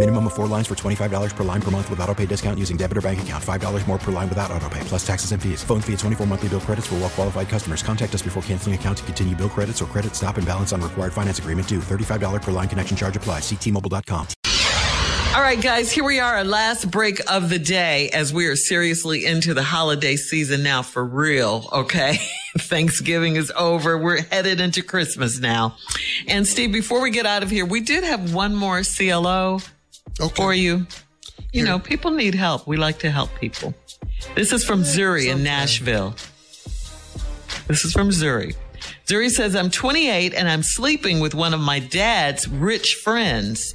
Minimum of four lines for $25 per line per month with auto pay discount using debit or bank account. $5 more per line without auto pay, plus taxes and fees. Phone fee at 24 monthly bill credits for well qualified customers. Contact us before canceling account to continue bill credits or credit stop and balance on required finance agreement due. $35 per line connection charge applies. Ctmobile.com. All right, guys, here we are, our last break of the day as we are seriously into the holiday season now for real, okay? Thanksgiving is over. We're headed into Christmas now. And Steve, before we get out of here, we did have one more CLO Okay. for you. You know, people need help. We like to help people. This is from Zuri in Nashville. This is from Zuri. Zuri says, I'm 28 and I'm sleeping with one of my dad's rich friends.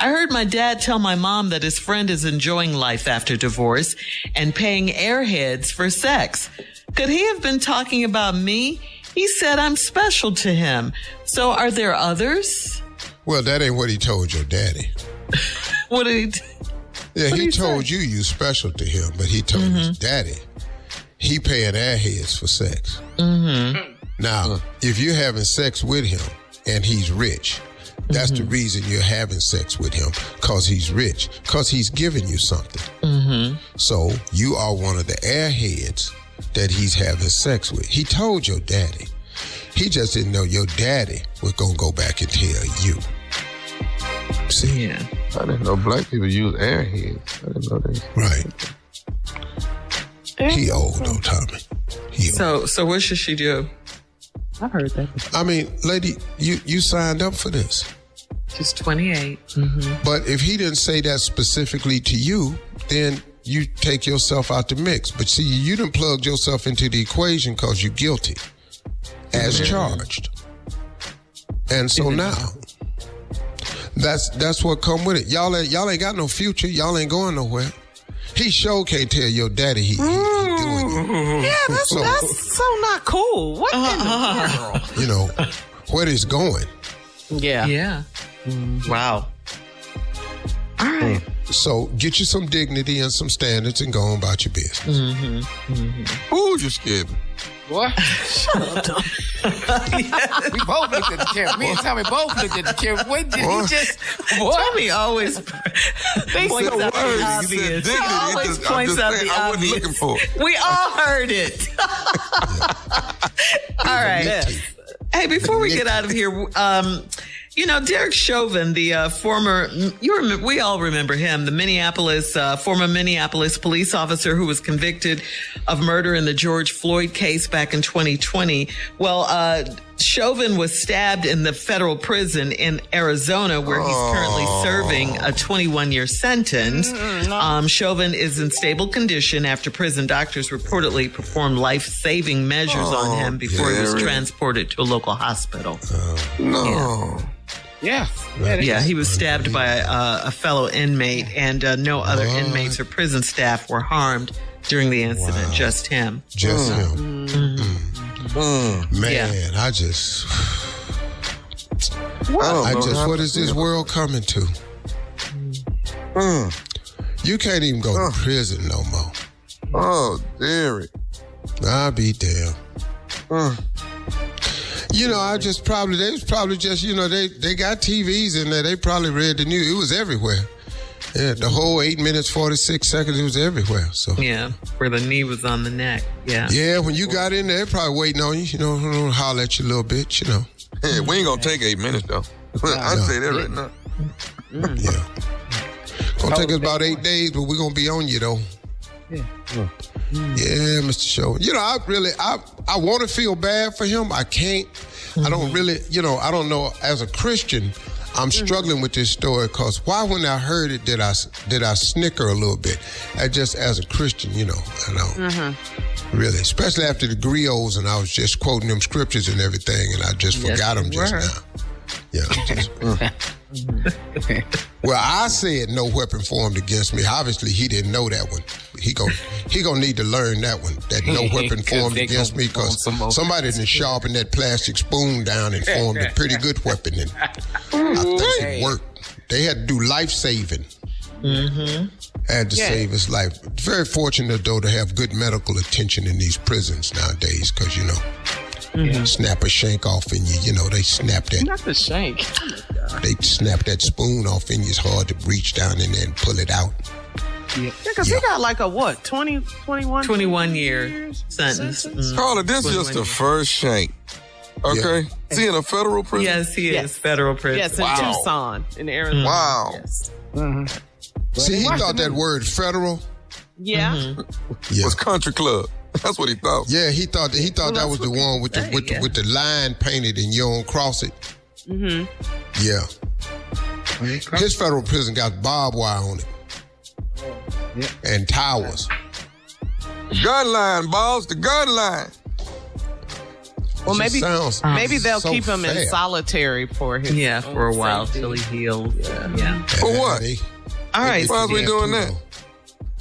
I heard my dad tell my mom that his friend is enjoying life after divorce and paying airheads for sex. Could he have been talking about me? He said I'm special to him. So are there others? Well, that ain't what he told your daddy. What did he? T- Yeah, he he told say? you you special to him, but he told his daddy he paying airheads for sex. Mm-hmm. Now, if you're having sex with him and he's rich, that's the reason you're having sex with him, cause he's rich, cause he's giving you something. Mm-hmm. So you are one of the airheads that he's having sex with. He told your daddy. He just didn't know your daddy was gonna go back and tell you. See, Yeah. I didn't know black people use airheads. I didn't know that. right. He old though, Tommy. He old. So, so what should she do? I've heard that. I mean, lady, you you signed up for this. She's 28. Mm-hmm. But if he didn't say that specifically to you, then you take yourself out the mix. But see, you didn't plug yourself into the equation because you're guilty as charged. And so now, that's that's what come with it. Y'all ain't y'all ain't got no future. Y'all ain't going nowhere. He sure can't tell your daddy he, he, he doing it. Mm. Yeah, that's, So- that's so not cool. What in the uh-huh. world? You know where it's going. Yeah. Yeah. Mm. Wow. All right. Mm. So get you some dignity and some standards and go on about your business. Mhm. Ooh, you scared me. What? we both looked at the camera. Me and Tommy both looked at the camera. What did What? he just? What? Tommy always points the out the word. You said obvious. He always just- points out saying, the I wasn't obvious. looking for. We all heard it. all right. Hey, before we get out of here, um, you know, Derek Chauvin, the uh, former, you remember, we all remember him, the Minneapolis, uh, former Minneapolis police officer who was convicted of murder in the George Floyd case back in 2020. Well, uh, Chauvin was stabbed in the federal prison in Arizona, where he's currently serving a 21 year sentence. Um, Chauvin is in stable condition after prison doctors reportedly performed life saving measures on him before he was transported to a local hospital. No. Yeah. Yeah, he was stabbed by a, a fellow inmate, and uh, no other inmates or prison staff were harmed during the incident, just him. Just him. Mm. Man, Yeah. I just, I I just, how what to is this world coming to? Mm. You can't even go to prison no more. Oh, Derek. I'll be damned. Mm. You know, I just probably, they was probably just, you know, they, they got TVs in there. They probably read the news. It was everywhere. Yeah, the whole eight minutes, 46 seconds, it was everywhere. So, Yeah, where the knee was on the neck. Yeah. yeah, when you got in there, they probably waiting on you, you know, holler at you a little bit, you know. Hey, we ain't gonna take eight minutes though. I No. say that right now. Mm-hmm. Yeah. Gonna take us about eight days, but we're gonna be on you though. Yeah, mm. Mr. Show. You know, I really I I wanna feel bad for him. I can't. I don't mm-hmm. really, you know, I don't know as a Christian, I'm mm-hmm. struggling with this story because why, when I heard it, did I did I snicker a little bit? I just as a Christian, you know, I know, uh-huh. really, especially after the griots, and I was just quoting them scriptures and everything, and I just Yes, forgot them you just were. now. Yeah. just- mm. well, I said no weapon formed against me. Obviously, he didn't know that one. He gon' he gonna need to learn that one. That no weapon formed against me because some somebody done sharpened that plastic spoon down and formed a pretty good weapon. And I think it worked. They had to do life saving. Mm-hmm. Had to Yeah. save his life. Very fortunate though to have good medical attention in these prisons nowadays because you know. Mm-hmm. Snap a shank off in you, you know, they snap that Not the shank. They snap that spoon off and. It's hard to reach down in there and pull it out. Yeah, because he got like a what, 20, 21? 21 year sentence. Mm. Carla, this is just the first shank. Okay? Is he in a federal prison? Yes, he is. Yes. Federal prison. Yes, in Wow. Tucson, in Arizona. Wow. Yes. See, he thought that word federal. Yeah. Mm-hmm. Yeah. Was country club. That's what he thought. Yeah, he thought he thought that was the one with the with the, with the line painted and you don't cross it. Mm-hmm. Yeah. His federal prison got barbed wire on it. And towers. Gun line, boss. The gun line. Well, maybe sounds maybe they'll so keep him in solitary for his Yeah, for a while safety. till he heals. Yeah. For what? They- All right. Why are we Yeah, doing too, that?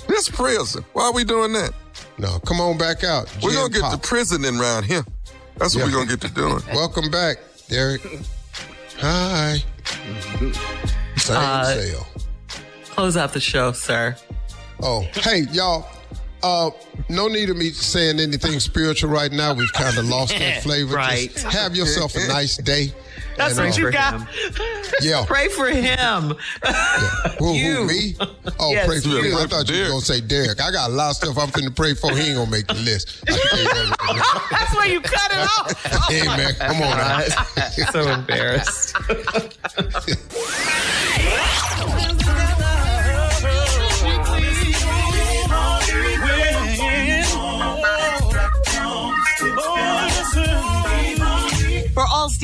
This prison. Why are we doing that? No, come on back out. We're gonna get Pop. to prison in around here. That's what Yeah. we're gonna get to doing. Welcome back, Derek. Hi. Same Uh, cell. Close out the show, sir. Oh, hey, y'all. Uh, no need of me saying anything spiritual right now. We've kind of lost that flavor. Right. Just have yourself a nice day. That's And, what uh, you got. Yeah. Pray for him. Who, You. who, me? Oh, Yes, pray for you. me. I thought you were going to say Derek. I got a lot of stuff I'm finna pray for. He ain't going to make the list. I can tell you that right now. That's where you cut it off. Hey, man, come on now. so embarrassed.